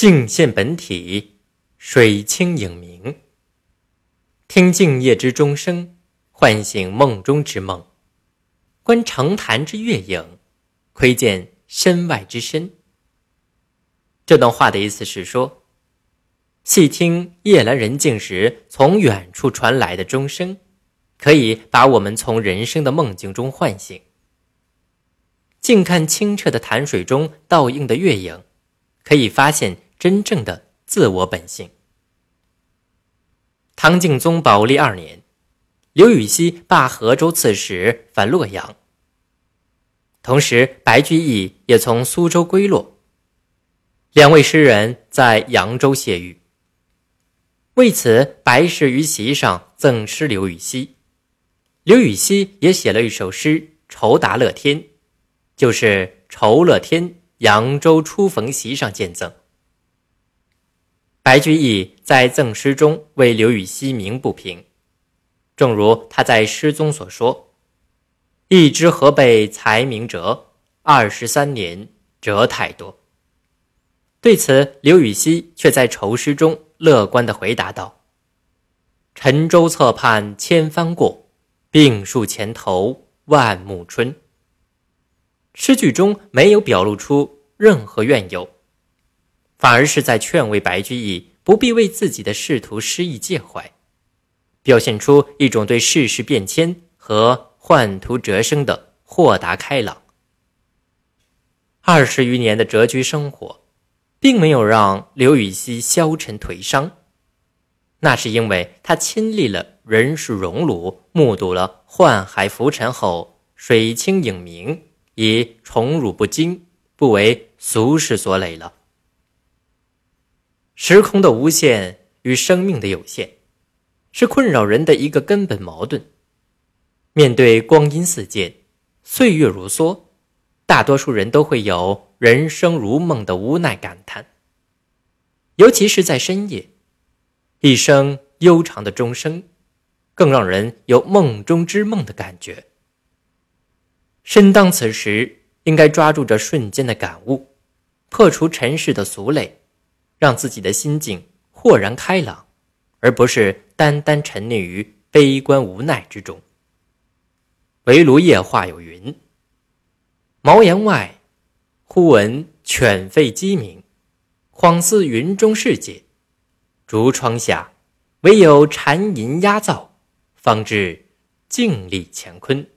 镜现本体，水清影明。听静夜之钟声，唤醒梦中之梦；观城坛之月影，窥见身外之身。这段话的意思是说，细听夜阑人静时从远处传来的钟声，可以把我们从人生的梦境中唤醒；静看清澈的潭水中倒映的月影。可以发现真正的自我本性。唐敬宗宝历二年，刘禹锡罢河州刺史，返洛阳。同时，白居易也从苏州归落。两位诗人在扬州谢遇。为此，白氏于席上赠诗刘禹锡。刘禹锡也写了一首诗《酬答乐天》，就是酬乐天。扬州初逢席上见赠。白居易在赠诗中为刘禹锡鸣不平，正如他在诗中所说：“一枝河北才名折，二十三年折太多。”对此，刘禹锡却在愁诗中乐观地回答道：“沉舟侧畔千帆过，病树前头万木春。”诗句中没有表露出任何怨尤，反而是在劝慰白居易不必为自己的仕途失意介怀，表现出一种对世事变迁和宦途折生的豁达开朗。二十余年的谪居生活，并没有让刘禹锡消沉颓伤，那是因为他亲历了人世荣辱，目睹了宦海浮沉后水清影明。已宠辱不惊，不为俗世所累了。时空的无限与生命的有限，是困扰人的一个根本矛盾。面对光阴似箭，岁月如梭，大多数人都会有人生如梦的无奈感叹。尤其是在深夜，一声悠长的钟声，更让人有梦中之梦的感觉。身当此时，应该抓住这瞬间的感悟，破除尘世的俗累，让自己的心境豁然开朗，而不是单单沉溺于悲观无奈之中。围炉夜话有云：“茅檐外，忽闻犬吠鸡鸣，恍似云中世界；竹窗下，唯有蝉吟鸦噪，方知镜里乾坤。”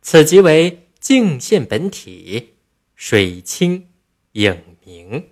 此即为镜现本体，水清影明。